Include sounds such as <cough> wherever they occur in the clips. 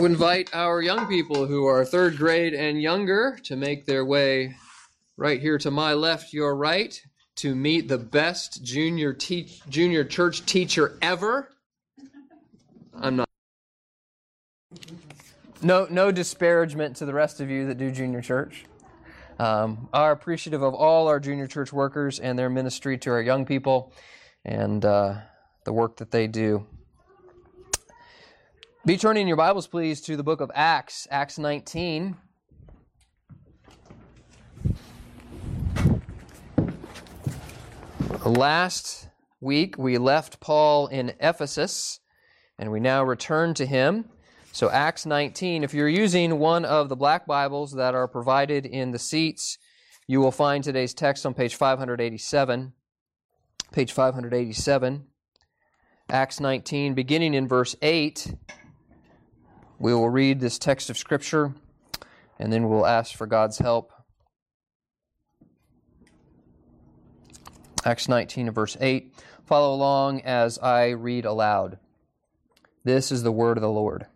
would invite our young people who are third grade and younger to make their way right here to my left, your right, to meet the best junior teach, junior church teacher ever. I'm not. No, no disparagement to the rest of you that do junior church. Um, are appreciative of all our junior church workers and their ministry to our young people and uh, the work that they do. Be turning your Bibles, please, to the book of Acts, Acts 19. Last week, we left Paul in Ephesus, and we now return to him. So, Acts 19, if you're using one of the black Bibles that are provided in the seats, you will find today's text on page 587. Page 587, Acts 19, beginning in verse 8. We will read this text of Scripture and then we'll ask for God's help. Acts 19 verse 8. Follow along as I read aloud. This is the word of the Lord.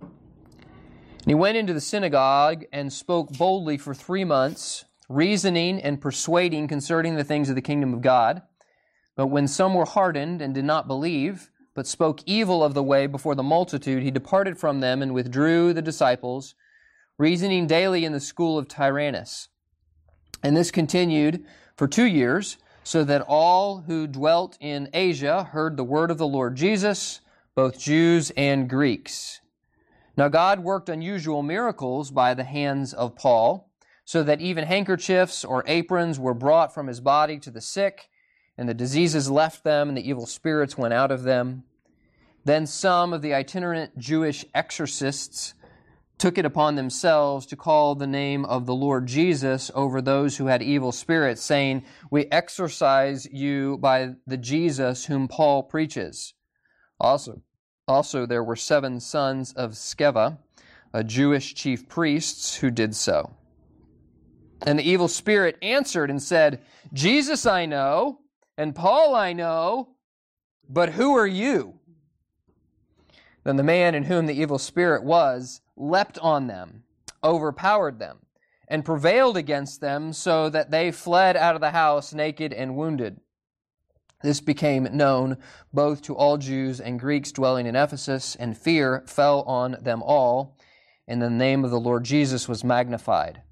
And he went into the synagogue and spoke boldly for three months, reasoning and persuading concerning the things of the kingdom of God. But when some were hardened and did not believe, but spoke evil of the way before the multitude, he departed from them and withdrew the disciples, reasoning daily in the school of Tyrannus. And this continued for two years, so that all who dwelt in Asia heard the word of the Lord Jesus, both Jews and Greeks. Now God worked unusual miracles by the hands of Paul, so that even handkerchiefs or aprons were brought from his body to the sick and the diseases left them, and the evil spirits went out of them. Then some of the itinerant Jewish exorcists took it upon themselves to call the name of the Lord Jesus over those who had evil spirits, saying, We exorcise you by the Jesus whom Paul preaches. Also, also there were seven sons of Sceva, a Jewish chief priests, who did so. And the evil spirit answered and said, Jesus I know, and Paul I know, but who are you? Then the man in whom the evil spirit was leapt on them, overpowered them, and prevailed against them, so that they fled out of the house naked and wounded. This became known both to all Jews and Greeks dwelling in Ephesus, and fear fell on them all, and the name of the Lord Jesus was magnified.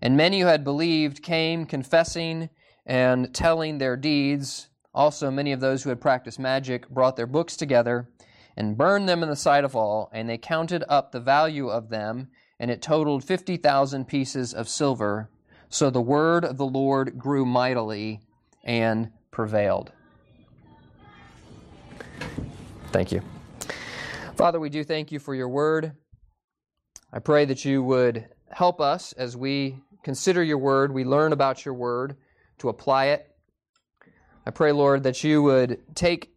And many who had believed came confessing and telling their deeds. Also, many of those who had practiced magic brought their books together and burned them in the sight of all, and they counted up the value of them, and it totaled 50,000 pieces of silver. So the word of the Lord grew mightily and prevailed. Thank you. Father, we do thank you for your word. I pray that you would help us as we consider your word, we learn about your word to apply it. I pray, Lord, that you would take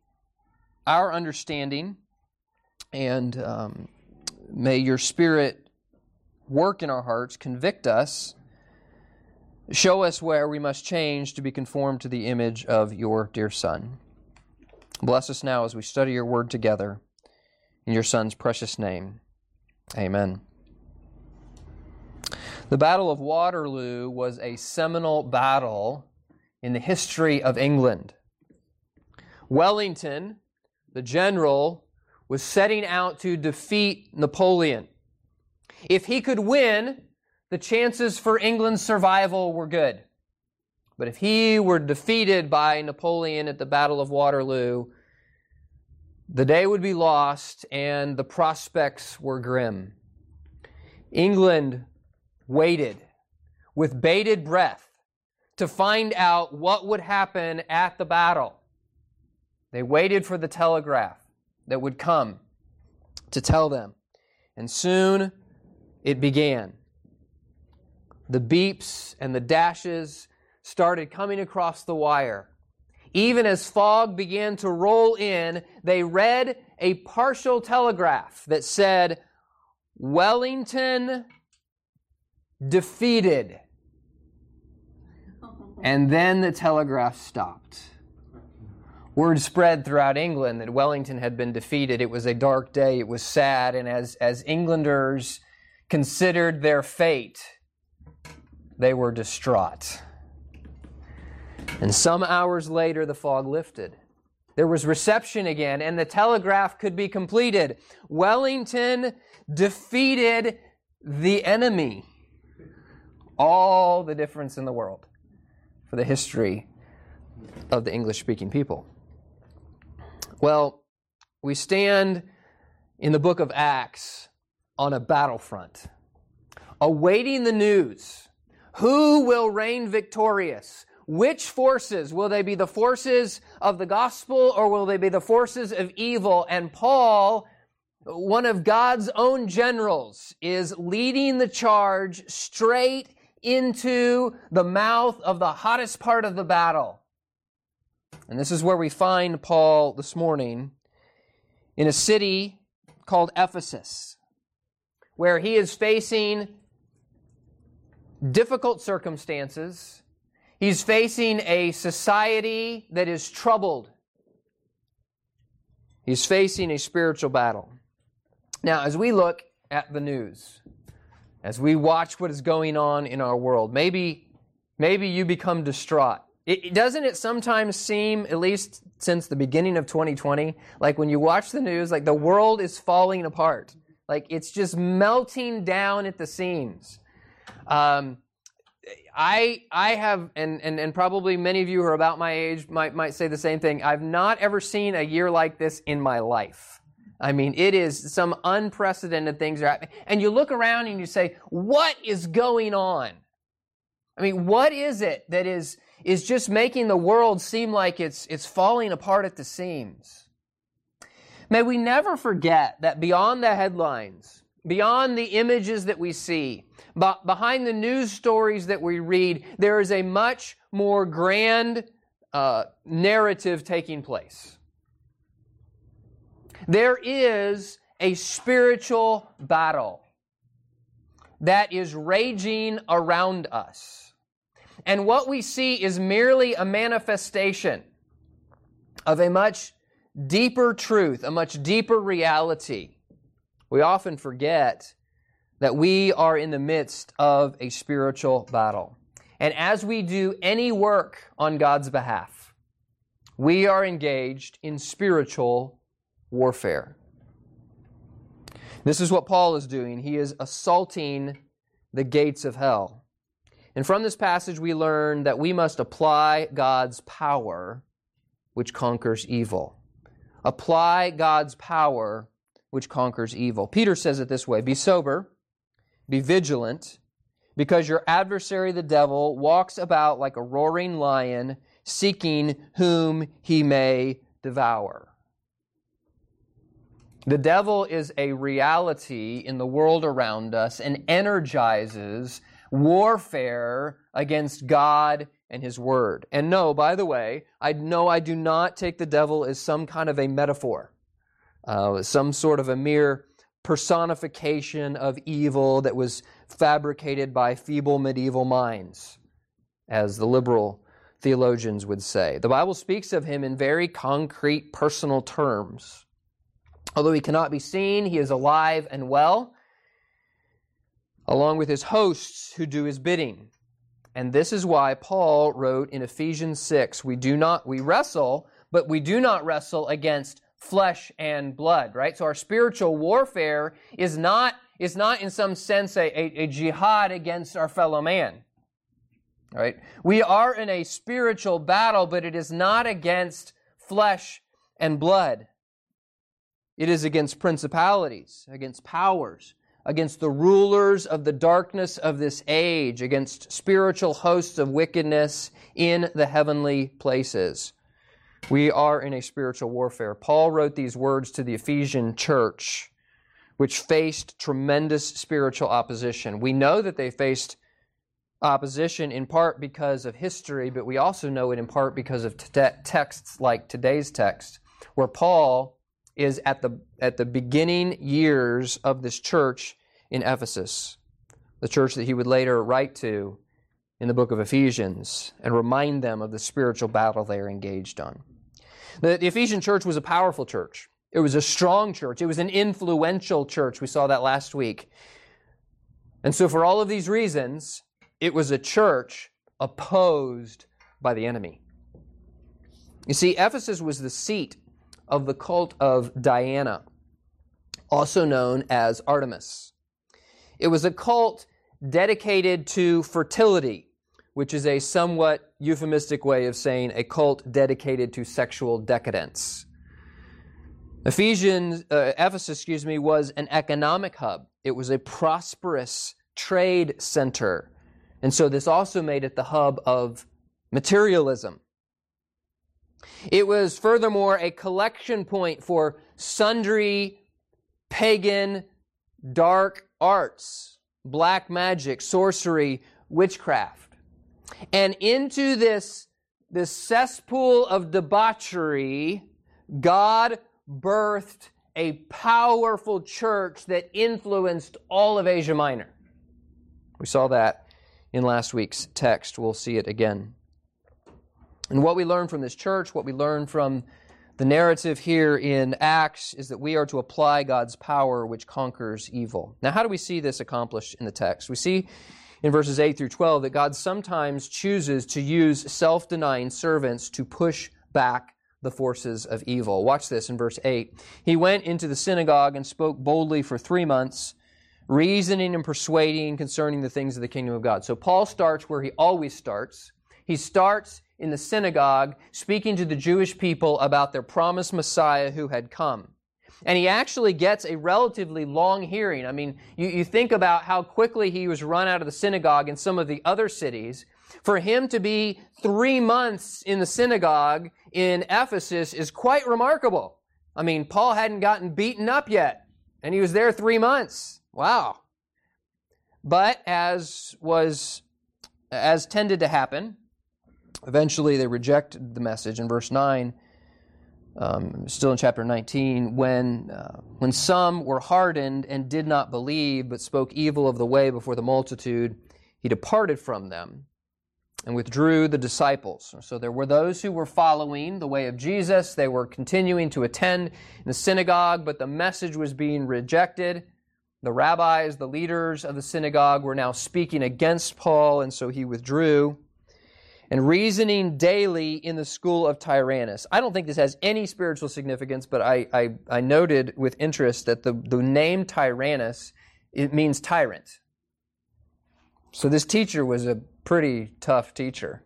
our understanding and um, may your Spirit work in our hearts, convict us, show us where we must change to be conformed to the image of your dear Son. Bless us now as we study your word together. In your Son's precious name. Amen. The Battle of Waterloo was a seminal battle in the history of England. Wellington, the general, was setting out to defeat Napoleon. If he could win, the chances for England's survival were good. But if he were defeated by Napoleon at the Battle of Waterloo, the day would be lost and the prospects were grim. England waited with bated breath to find out what would happen at the battle. They waited for the telegraph that would come to tell them. And soon it began. The beeps and the dashes started coming across the wire. Even as fog began to roll in, they read a partial telegraph that said, Wellington defeated. And then the telegraph stopped. Word spread throughout England that Wellington had been defeated. It was a dark day. It was sad. And as, as Englanders considered their fate, they were distraught. And some hours later, the fog lifted. There was reception again, and the telegraph could be completed. Wellington defeated the enemy. All the difference in the world for the history of the English speaking people. Well, we stand in the book of Acts on a battlefront, awaiting the news. Who will reign victorious? Which forces? Will they be the forces of the gospel or will they be the forces of evil? And Paul, one of God's own generals, is leading the charge straight into the mouth of the hottest part of the battle. And this is where we find Paul this morning in a city called Ephesus, where he is facing difficult circumstances. He's facing a society that is troubled. He's facing a spiritual battle. Now, as we look at the news, as we watch what is going on in our world, maybe, maybe you become distraught. It, doesn't it sometimes seem, at least since the beginning of 2020, like when you watch the news, like the world is falling apart. Like it's just melting down at the seams. Um, I I have and, and and probably many of you who are about my age might might say the same thing. I've not ever seen a year like this in my life. I mean, it is some unprecedented things are happening. And you look around and you say, what is going on? I mean, what is it that is is just making the world seem like it's, it's falling apart at the seams. May we never forget that beyond the headlines, beyond the images that we see, behind the news stories that we read, there is a much more grand uh, narrative taking place. There is a spiritual battle that is raging around us. And what we see is merely a manifestation of a much deeper truth, a much deeper reality. We often forget that we are in the midst of a spiritual battle. And as we do any work on God's behalf, we are engaged in spiritual warfare. This is what Paul is doing. He is assaulting the gates of hell. And from this passage, we learn that we must apply God's power, which conquers evil. Apply God's power, which conquers evil. Peter says it this way Be sober, be vigilant, because your adversary, the devil, walks about like a roaring lion, seeking whom he may devour. The devil is a reality in the world around us and energizes warfare against God and His Word. And no, by the way, I know I do not take the devil as some kind of a metaphor, uh, some sort of a mere personification of evil that was fabricated by feeble medieval minds, as the liberal theologians would say. The Bible speaks of him in very concrete personal terms. Although he cannot be seen, he is alive and well along with his hosts who do his bidding. And this is why Paul wrote in Ephesians 6, we do not we wrestle, but we do not wrestle against flesh and blood, right? So our spiritual warfare is not is not in some sense a, a, a jihad against our fellow man. Right? We are in a spiritual battle, but it is not against flesh and blood. It is against principalities, against powers, against the rulers of the darkness of this age, against spiritual hosts of wickedness in the heavenly places. We are in a spiritual warfare. Paul wrote these words to the Ephesian church, which faced tremendous spiritual opposition. We know that they faced opposition in part because of history, but we also know it in part because of texts like today's text, where Paul is at the, at the beginning years of this church in Ephesus, the church that he would later write to in the book of Ephesians and remind them of the spiritual battle they are engaged on. The, the Ephesian church was a powerful church. It was a strong church. It was an influential church. We saw that last week. And so, for all of these reasons, it was a church opposed by the enemy. You see, Ephesus was the seat of the cult of Diana, also known as Artemis. It was a cult dedicated to fertility, which is a somewhat euphemistic way of saying a cult dedicated to sexual decadence. Ephesians, uh, Ephesus, excuse me, was an economic hub. It was a prosperous trade center. And so this also made it the hub of materialism. It was furthermore a collection point for sundry pagan dark arts, black magic, sorcery, witchcraft. And into this, this cesspool of debauchery, God birthed a powerful church that influenced all of Asia Minor. We saw that in last week's text. We'll see it again. And what we learn from this church, what we learn from the narrative here in Acts, is that we are to apply God's power which conquers evil. Now, how do we see this accomplished in the text? We see in verses 8 through 12 that God sometimes chooses to use self denying servants to push back the forces of evil. Watch this in verse 8. He went into the synagogue and spoke boldly for three months, reasoning and persuading concerning the things of the kingdom of God. So Paul starts where he always starts. He starts in the synagogue speaking to the Jewish people about their promised Messiah who had come. And he actually gets a relatively long hearing. I mean, you, you think about how quickly he was run out of the synagogue in some of the other cities. For him to be three months in the synagogue in Ephesus is quite remarkable. I mean, Paul hadn't gotten beaten up yet, and he was there three months. Wow. But as was, as tended to happen, eventually they rejected the message. In verse 9, um, still in chapter 19, when, uh, when some were hardened and did not believe, but spoke evil of the way before the multitude, he departed from them and withdrew the disciples. So there were those who were following the way of Jesus. They were continuing to attend in the synagogue, but the message was being rejected. The rabbis, the leaders of the synagogue, were now speaking against Paul, and so he withdrew and reasoning daily in the school of Tyrannus. I don't think this has any spiritual significance, but I, I, I noted with interest that the, the name Tyrannus, it means tyrant. So this teacher was a pretty tough teacher.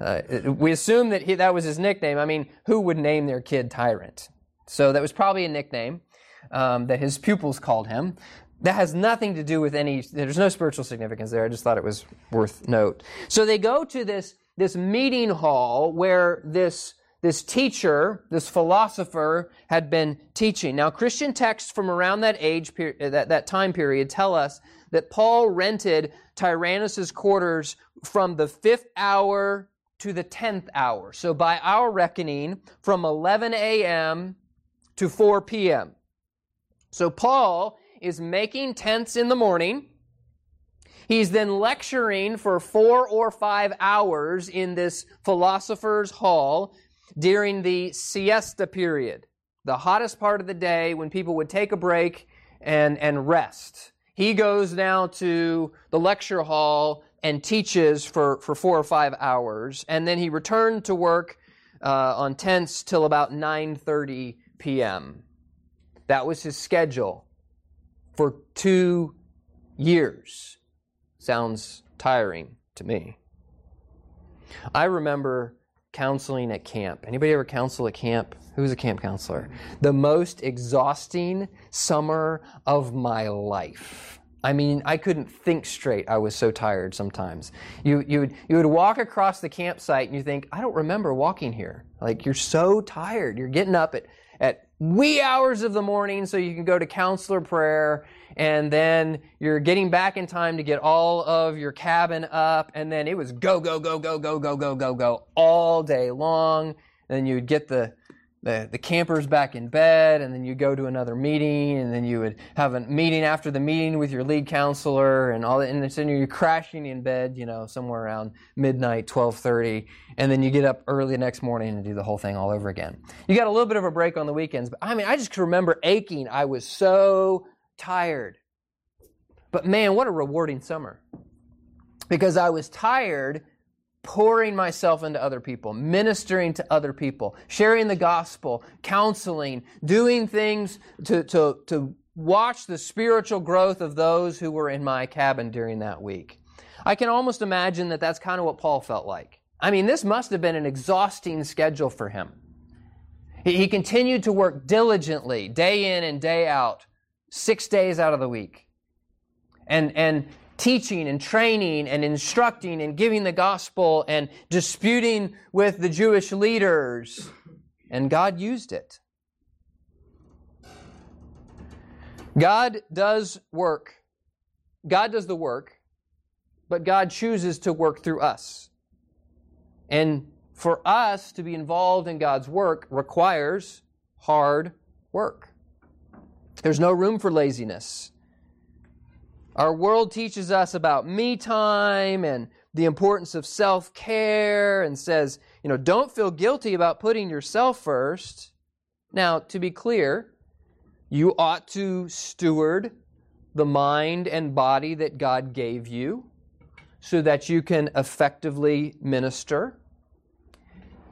Uh, we assume that he, that was his nickname. I mean, who would name their kid Tyrant? So that was probably a nickname um, that his pupils called him. That has nothing to do with any, there's no spiritual significance there. I just thought it was worth note. So they go to this, this meeting hall where this, this teacher, this philosopher had been teaching. Now, Christian texts from around that age, uh, that, that time period tell us that Paul rented Tyrannus' quarters from the fifth hour to the tenth hour. So by our reckoning, from 11 a.m. to 4 p.m. So Paul is making tents in the morning. He's then lecturing for four or five hours in this philosopher's hall during the siesta period, the hottest part of the day when people would take a break and, and rest. He goes now to the lecture hall and teaches for, for four or five hours, and then he returned to work uh, on tents till about 9.30 p.m. That was his schedule for two years. Sounds tiring to me. I remember counseling at camp. Anybody ever counsel at camp? Who was a camp counselor? The most exhausting summer of my life. I mean, I couldn't think straight. I was so tired sometimes. You, you, would, you would walk across the campsite and you think, I don't remember walking here. Like, you're so tired. You're getting up at, at wee hours of the morning so you can go to counselor prayer and then you're getting back in time to get all of your cabin up and then it was go go go go go go go go go all day long. Then you'd get the the, the campers back in bed, and then you go to another meeting, and then you would have a meeting after the meeting with your lead counselor, and all that, and then you're crashing in bed, you know, somewhere around midnight, 12:30, and then you get up early the next morning and do the whole thing all over again. You got a little bit of a break on the weekends, but I mean, I just remember aching. I was so tired. But man, what a rewarding summer. Because I was tired pouring myself into other people, ministering to other people, sharing the gospel, counseling, doing things to, to, to watch the spiritual growth of those who were in my cabin during that week. I can almost imagine that that's kind of what Paul felt like. I mean, this must have been an exhausting schedule for him. He, he continued to work diligently, day in and day out, six days out of the week. And, and teaching and training and instructing and giving the gospel and disputing with the Jewish leaders. And God used it. God does work. God does the work, but God chooses to work through us. And for us to be involved in God's work requires hard work. There's no room for laziness. Our world teaches us about me time and the importance of self care and says, you know, don't feel guilty about putting yourself first. Now, to be clear, you ought to steward the mind and body that God gave you so that you can effectively minister.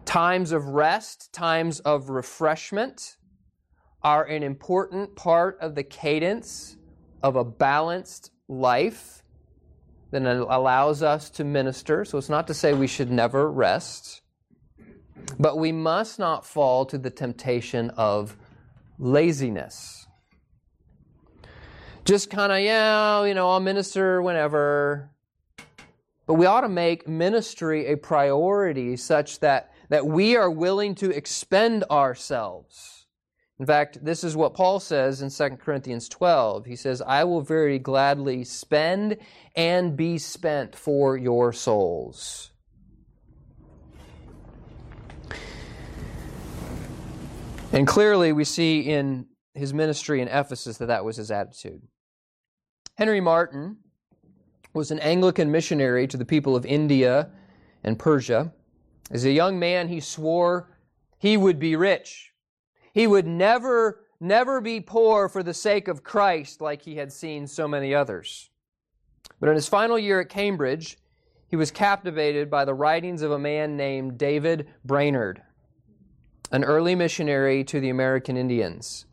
Times of rest, times of refreshment are an important part of the cadence of a balanced life that allows us to minister. So it's not to say we should never rest, but we must not fall to the temptation of laziness. Just kind of, yeah, you know, I'll minister whenever. But we ought to make ministry a priority such that, that we are willing to expend ourselves in fact, this is what Paul says in 2 Corinthians 12. He says, I will very gladly spend and be spent for your souls. And clearly, we see in his ministry in Ephesus that that was his attitude. Henry Martyn was an Anglican missionary to the people of India and Persia. As a young man, he swore he would be rich. He would never, never be poor for the sake of Christ like he had seen so many others. But in his final year at Cambridge, he was captivated by the writings of a man named David Brainerd, an early missionary to the American Indians.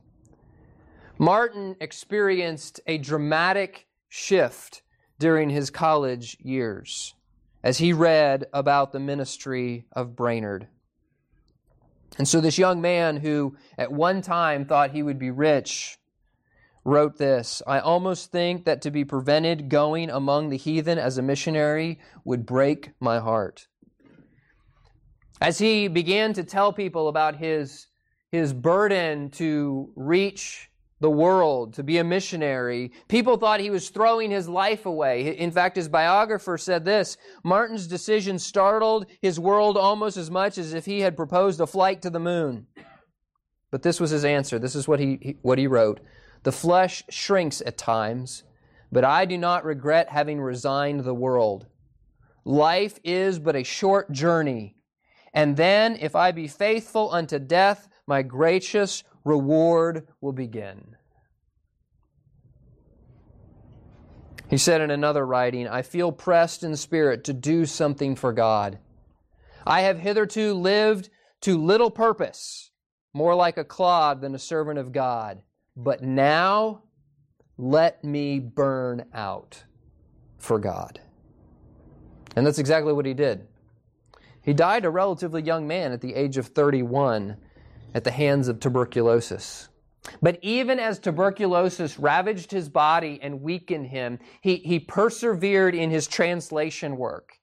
Martyn experienced a dramatic shift during his college years as he read about the ministry of Brainerd. And so, this young man who at one time thought he would be rich wrote this I almost think that to be prevented going among the heathen as a missionary would break my heart. As he began to tell people about his, his burden to reach the world, to be a missionary. People thought he was throwing his life away. In fact, his biographer said this Martyn's decision startled his world almost as much as if he had proposed a flight to the moon. But this was his answer. This is what he, what he wrote The flesh shrinks at times, but I do not regret having resigned the world. Life is but a short journey. And then, if I be faithful unto death, my gracious reward will begin. He said in another writing, I feel pressed in spirit to do something for God. I have hitherto lived to little purpose, more like a clod than a servant of God. But now let me burn out for God. And that's exactly what he did. He died a relatively young man at the age of 31 at the hands of tuberculosis. But even as tuberculosis ravaged his body and weakened him, he, he persevered in his translation work.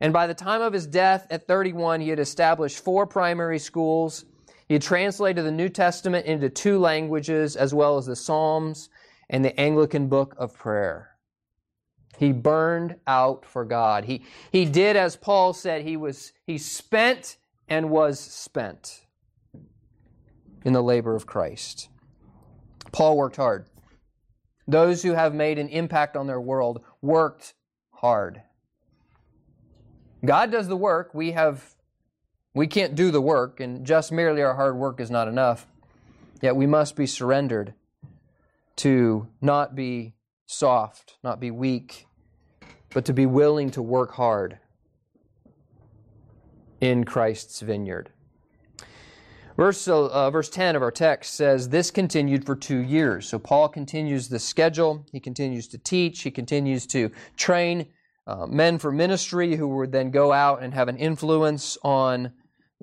And by the time of his death at 31, he had established four primary schools. He had translated the New Testament into two languages, as well as the Psalms and the Anglican Book of Prayer. He burned out for God. He, he did, as Paul said, he, was, he spent and was spent. In the labor of Christ. Paul worked hard. Those who have made an impact on their world worked hard. God does the work. We have we can't do the work, and just merely our hard work is not enough. Yet we must be surrendered to not be soft, not be weak, but to be willing to work hard in Christ's vineyard. Verse, uh, verse 10 of our text says, This continued for two years. So Paul continues the schedule. He continues to teach. He continues to train uh, men for ministry who would then go out and have an influence on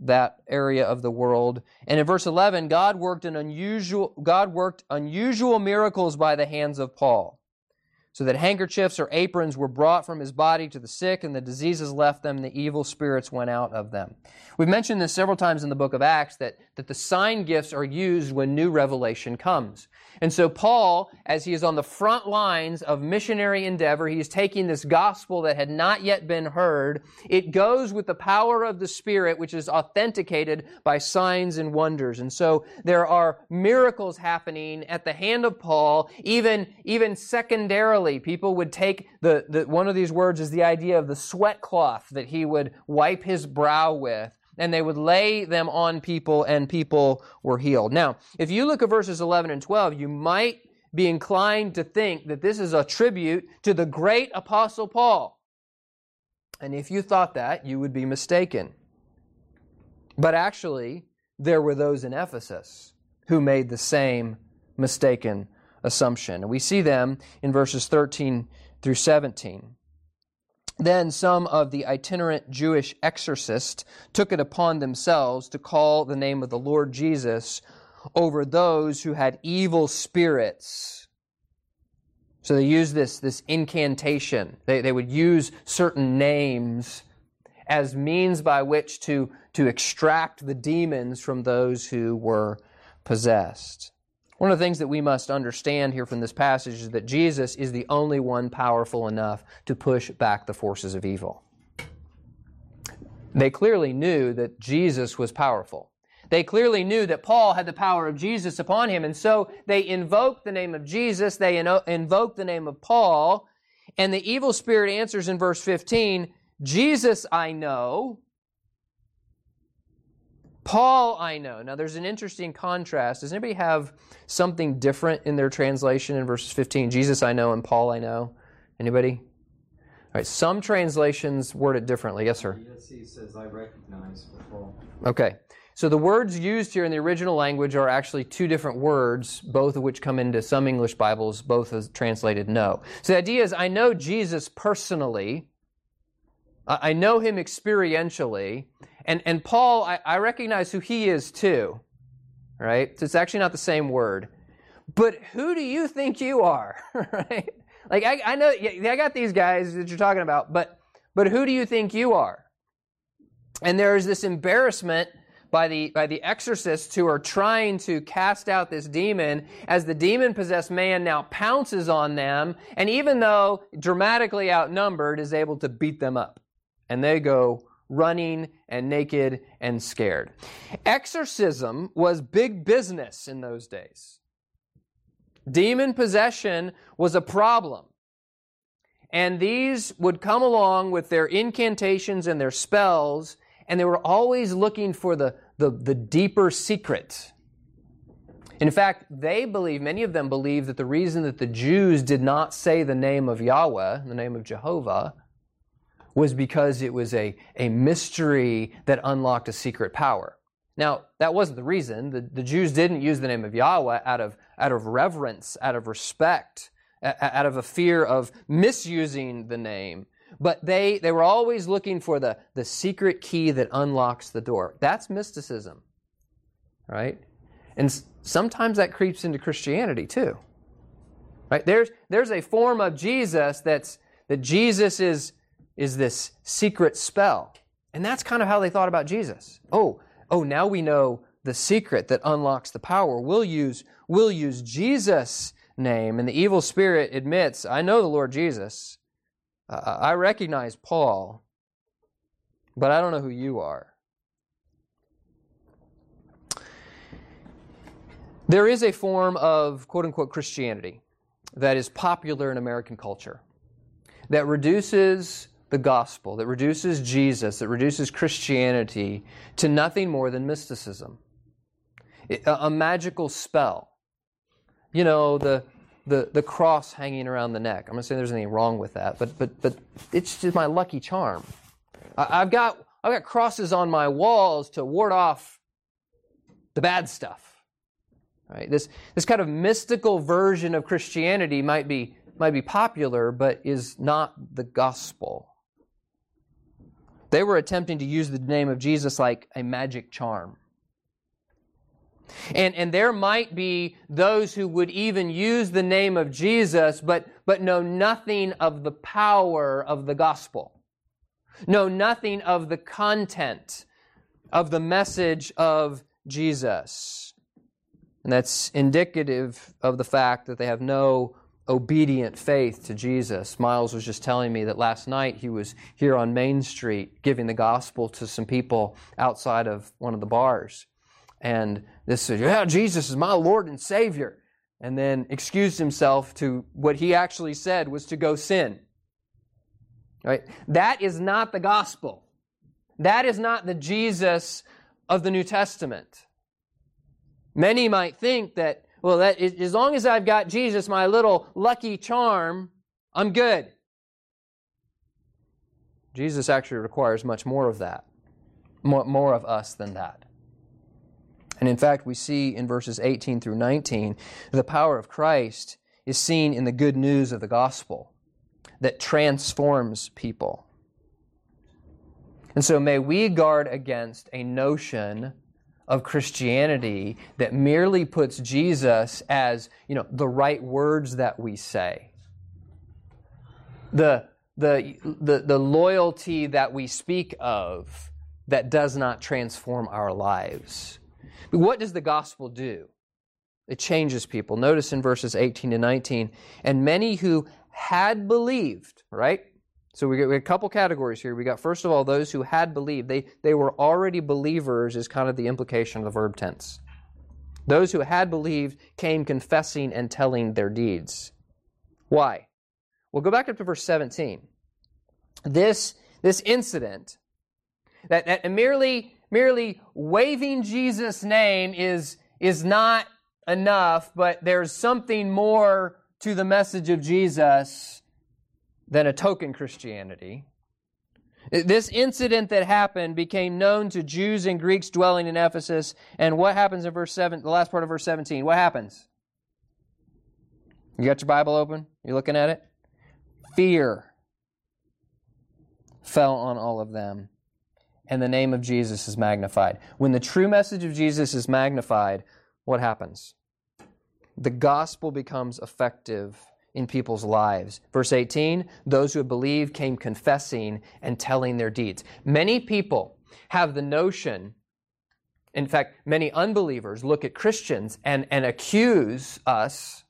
that area of the world. And in verse 11, God worked an unusual God worked unusual miracles by the hands of Paul so that handkerchiefs or aprons were brought from his body to the sick, and the diseases left them, and the evil spirits went out of them. We've mentioned this several times in the book of Acts that, that the sign gifts are used when new revelation comes. And so, Paul, as he is on the front lines of missionary endeavor, he is taking this gospel that had not yet been heard. It goes with the power of the Spirit, which is authenticated by signs and wonders. And so, there are miracles happening at the hand of Paul, even, even secondarily. People would take the, the one of these words is the idea of the sweat cloth that he would wipe his brow with and they would lay them on people, and people were healed. Now, if you look at verses 11 and 12, you might be inclined to think that this is a tribute to the great Apostle Paul. And if you thought that, you would be mistaken. But actually, there were those in Ephesus who made the same mistaken assumption. And we see them in verses 13 through 17. Then some of the itinerant Jewish exorcists took it upon themselves to call the name of the Lord Jesus over those who had evil spirits. So they used this, this incantation. They, they would use certain names as means by which to, to extract the demons from those who were possessed. One of the things that we must understand here from this passage is that Jesus is the only one powerful enough to push back the forces of evil. They clearly knew that Jesus was powerful. They clearly knew that Paul had the power of Jesus upon him, and so they invoked the name of Jesus, they invoked the name of Paul, and the evil spirit answers in verse 15 Jesus I know, Paul, I know. Now, there's an interesting contrast. Does anybody have something different in their translation in verses 15? Jesus, I know, and Paul, I know. Anybody? All right, some translations word it differently. Yes, sir. ESV says, I recognize for Paul. Okay. So the words used here in the original language are actually two different words, both of which come into some English Bibles, both as translated know. So the idea is I know Jesus personally, I know him experientially, and, and Paul, I, I recognize who he is too, right? It's actually not the same word. But who do you think you are, <laughs> right? Like, I, I know, I got these guys that you're talking about, but, but who do you think you are? And there is this embarrassment by the, by the exorcists who are trying to cast out this demon as the demon possessed man now pounces on them, and even though dramatically outnumbered, is able to beat them up. And they go running and naked and scared. Exorcism was big business in those days. Demon possession was a problem. And these would come along with their incantations and their spells, and they were always looking for the, the, the deeper secret. In fact, they believe, many of them believe, that the reason that the Jews did not say the name of Yahweh, the name of Jehovah, was because it was a, a mystery that unlocked a secret power. Now, that wasn't the reason. The, the Jews didn't use the name of Yahweh out of, out of reverence, out of respect, out of a fear of misusing the name. But they, they were always looking for the, the secret key that unlocks the door. That's mysticism, right? And sometimes that creeps into Christianity too. Right? There's, there's a form of Jesus that's, that Jesus is, is this secret spell. And that's kind of how they thought about Jesus. Oh, oh, now we know the secret that unlocks the power. We'll use, we'll use Jesus' name. And the evil spirit admits, I know the Lord Jesus. Uh, I recognize Paul, but I don't know who you are. There is a form of quote unquote Christianity that is popular in American culture that reduces the gospel, that reduces Jesus, that reduces Christianity to nothing more than mysticism, a, magical spell. You know, the, the, the cross hanging around the neck. I'm not saying there's anything wrong with that, but, but, but it's just my lucky charm. I, I've, got, I've got crosses on my walls to ward off the bad stuff. Right? This, this kind of mystical version of Christianity might be, might be popular, but is not the gospel. They were attempting to use the name of Jesus like a magic charm. And, and there might be those who would even use the name of Jesus, but, but know nothing of the power of the gospel, know nothing of the content of the message of Jesus. And that's indicative of the fact that they have no obedient faith to Jesus. Miles was just telling me that last night he was here on Main Street giving the gospel to some people outside of one of the bars. And this said, Yeah, Jesus is my Lord and Savior. And then excused himself to what he actually said was to go sin. Right? That is not the gospel. That is not the Jesus of the New Testament. Many might think that well, that, as long as I've got Jesus, my little lucky charm, I'm good. Jesus actually requires much more of that, more, of us than that. And in fact, we see in verses 18 through 19, the power of Christ is seen in the good news of the gospel that transforms people. And so may we guard against a notion of Christianity that merely puts Jesus as, you know, the right words that we say. The, the, the, the loyalty that we speak of that does not transform our lives. But what does the gospel do? It changes people. Notice in verses 18 to 19, and many who had believed, right? So we got, a couple categories here. We got first of all those who had believed. They they were already believers is kind of the implication of the verb tense. Those who had believed came confessing and telling their deeds. Why? Well, go back up to verse 17. This this incident that, that merely merely waving Jesus' name is is not enough, but there's something more to the message of Jesus than a token Christianity. This incident that happened became known to Jews and Greeks dwelling in Ephesus. And what happens in verse 7, the last part of verse 17? What happens? You got your Bible open? You looking at it? Fear fell on all of them, and the name of Jesus is magnified. When the true message of Jesus is magnified, what happens? The gospel becomes effective in people's lives. Verse 18 those who believed came confessing and telling their deeds. Many people have the notion, in fact, many unbelievers look at Christians and, and accuse us,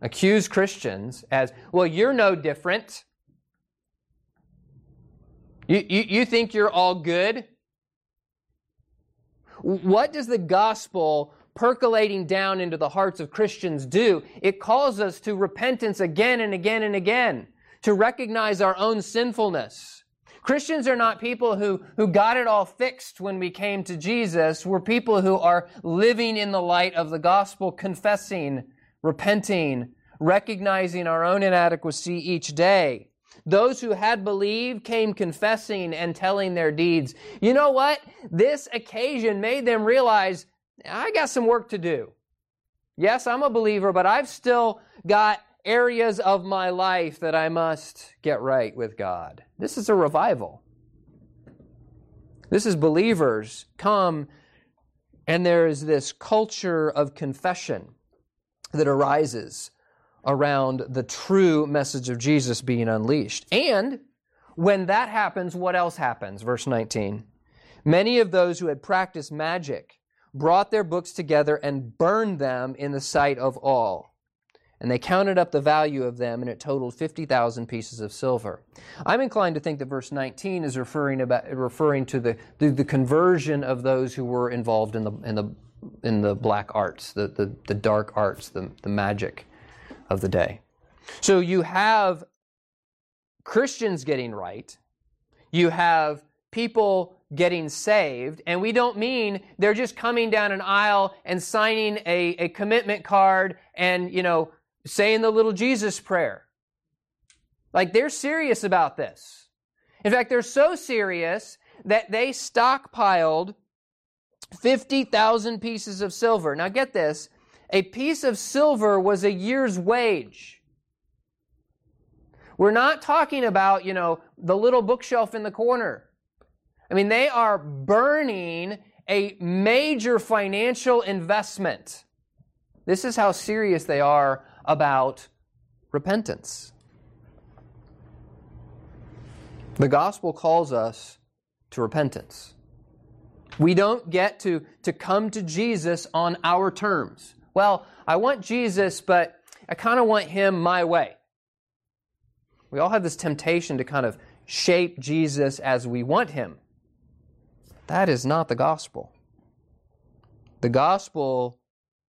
accuse Christians as, well, you're no different. You, you, you think you're all good? What does the gospel percolating down into the hearts of Christians do, it calls us to repentance again and again and again, to recognize our own sinfulness. Christians are not people who, who got it all fixed when we came to Jesus. We're people who are living in the light of the gospel, confessing, repenting, recognizing our own inadequacy each day. Those who had believed came confessing and telling their deeds. You know what? This occasion made them realize I got some work to do. Yes, I'm a believer, but I've still got areas of my life that I must get right with God. This is a revival. This is believers come, and there is this culture of confession that arises around the true message of Jesus being unleashed. And when that happens, what else happens? Verse 19. Many of those who had practiced magic brought their books together and burned them in the sight of all. And they counted up the value of them, and it totaled 50,000 pieces of silver. I'm inclined to think that verse 19 is referring, about, referring to the, the, the conversion of those who were involved in the, in the in the black arts, the, the, the dark arts, the, the magic of the day. So you have Christians getting right, you have people getting saved, and we don't mean they're just coming down an aisle and signing a, a commitment card and, you know, saying the little Jesus prayer. Like they're serious about this. In fact, they're so serious that they stockpiled 50,000 pieces of silver. Now get this a piece of silver was a year's wage. We're not talking about, you know, the little bookshelf in the corner. I mean, they are burning a major financial investment. This is how serious they are about repentance. The gospel calls us to repentance. We don't get to, to come to Jesus on our terms. Well, I want Jesus, but I kind of want him my way. We all have this temptation to kind of shape Jesus as we want him. That is not the gospel. The gospel,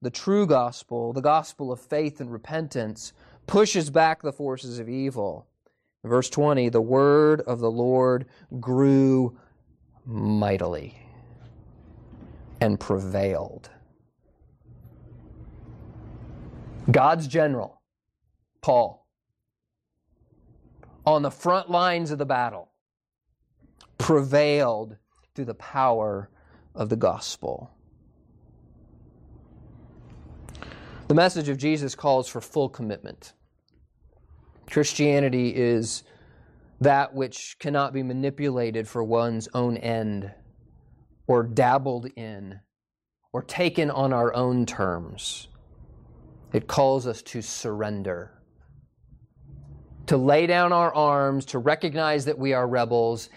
the true gospel, the gospel of faith and repentance, pushes back the forces of evil. verse 20, the word of the Lord grew mightily and prevailed. God's general, Paul, on the front lines of the battle, prevailed through the power of the gospel. The message of Jesus calls for full commitment. Christianity is that which cannot be manipulated for one's own end or dabbled in or taken on our own terms. It calls us to surrender, to lay down our arms, to recognize that we are rebels,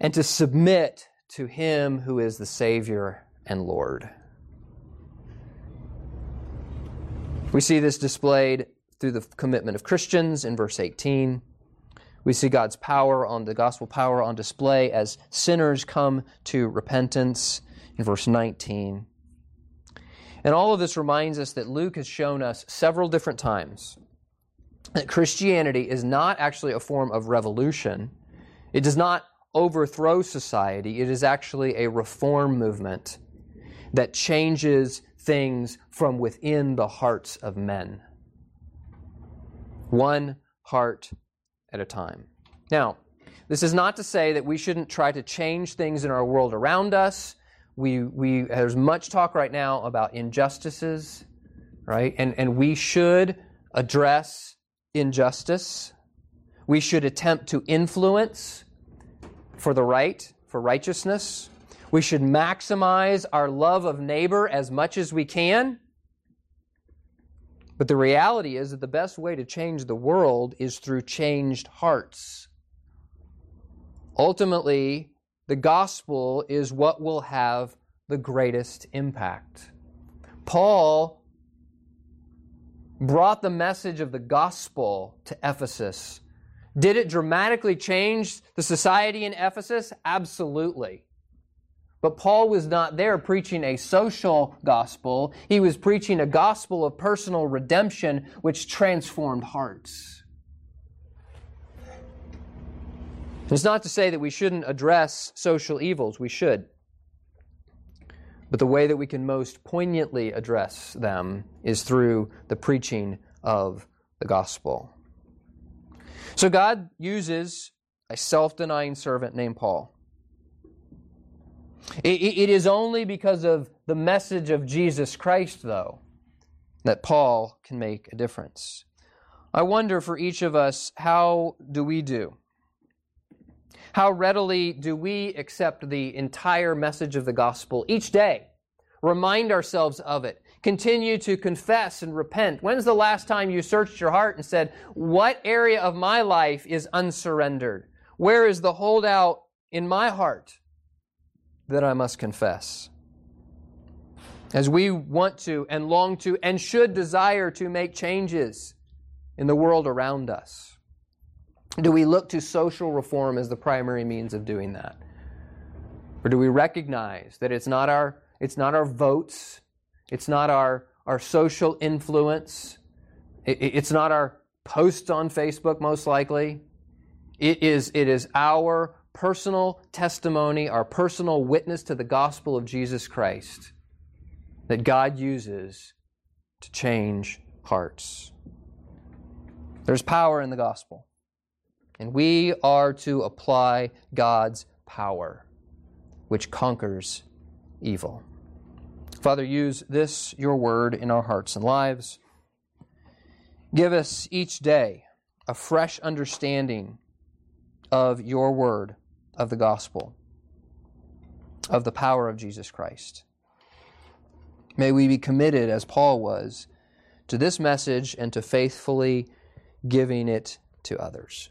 and to submit to Him who is the Savior and Lord. We see this displayed through the commitment of Christians in verse 18. We see God's power on the gospel power on display as sinners come to repentance in verse 19. And all of this reminds us that Luke has shown us several different times that Christianity is not actually a form of revolution. It does not overthrow society, it is actually a reform movement that changes things from within the hearts of men. One heart at a time. Now, this is not to say that we shouldn't try to change things in our world around us. We, we, there's much talk right now about injustices, right? And, and we should address injustice. We should attempt to influence for the right, for righteousness. We should maximize our love of neighbor as much as we can. But the reality is that the best way to change the world is through changed hearts. Ultimately, the gospel is what will have the greatest impact. Paul brought the message of the gospel to Ephesus did it dramatically change the society in Ephesus? Absolutely. But Paul was not there preaching a social gospel. He was preaching a gospel of personal redemption which transformed hearts. It's not to say that we shouldn't address social evils. We should. But the way that we can most poignantly address them is through the preaching of the gospel. So God uses a self denying servant named Paul. It, it is only because of the message of Jesus Christ, though, that Paul can make a difference. I wonder for each of us, how do we do? How readily do we accept the entire message of the gospel each day? Remind ourselves of it. Continue to confess and repent. When's the last time you searched your heart and said, What area of my life is unsurrendered? Where is the holdout in my heart that I must confess? As we want to and long to and should desire to make changes in the world around us, do we look to social reform as the primary means of doing that? Or do we recognize that it's not our it's not our votes, it's not our, our social influence, it's not our posts on Facebook, most likely. It is, it is our personal testimony, our personal witness to the gospel of Jesus Christ that God uses to change hearts. There's power in the gospel, and we are to apply God's power, which conquers evil. Father, use this, your word, in our hearts and lives. Give us each day a fresh understanding of your word, of the gospel, of the power of Jesus Christ. May we be committed, as Paul was, to this message and to faithfully giving it to others.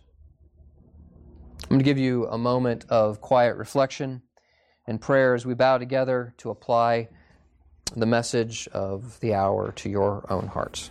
I'm going to give you a moment of quiet reflection and prayer as we bow together to apply the message of the hour to your own hearts.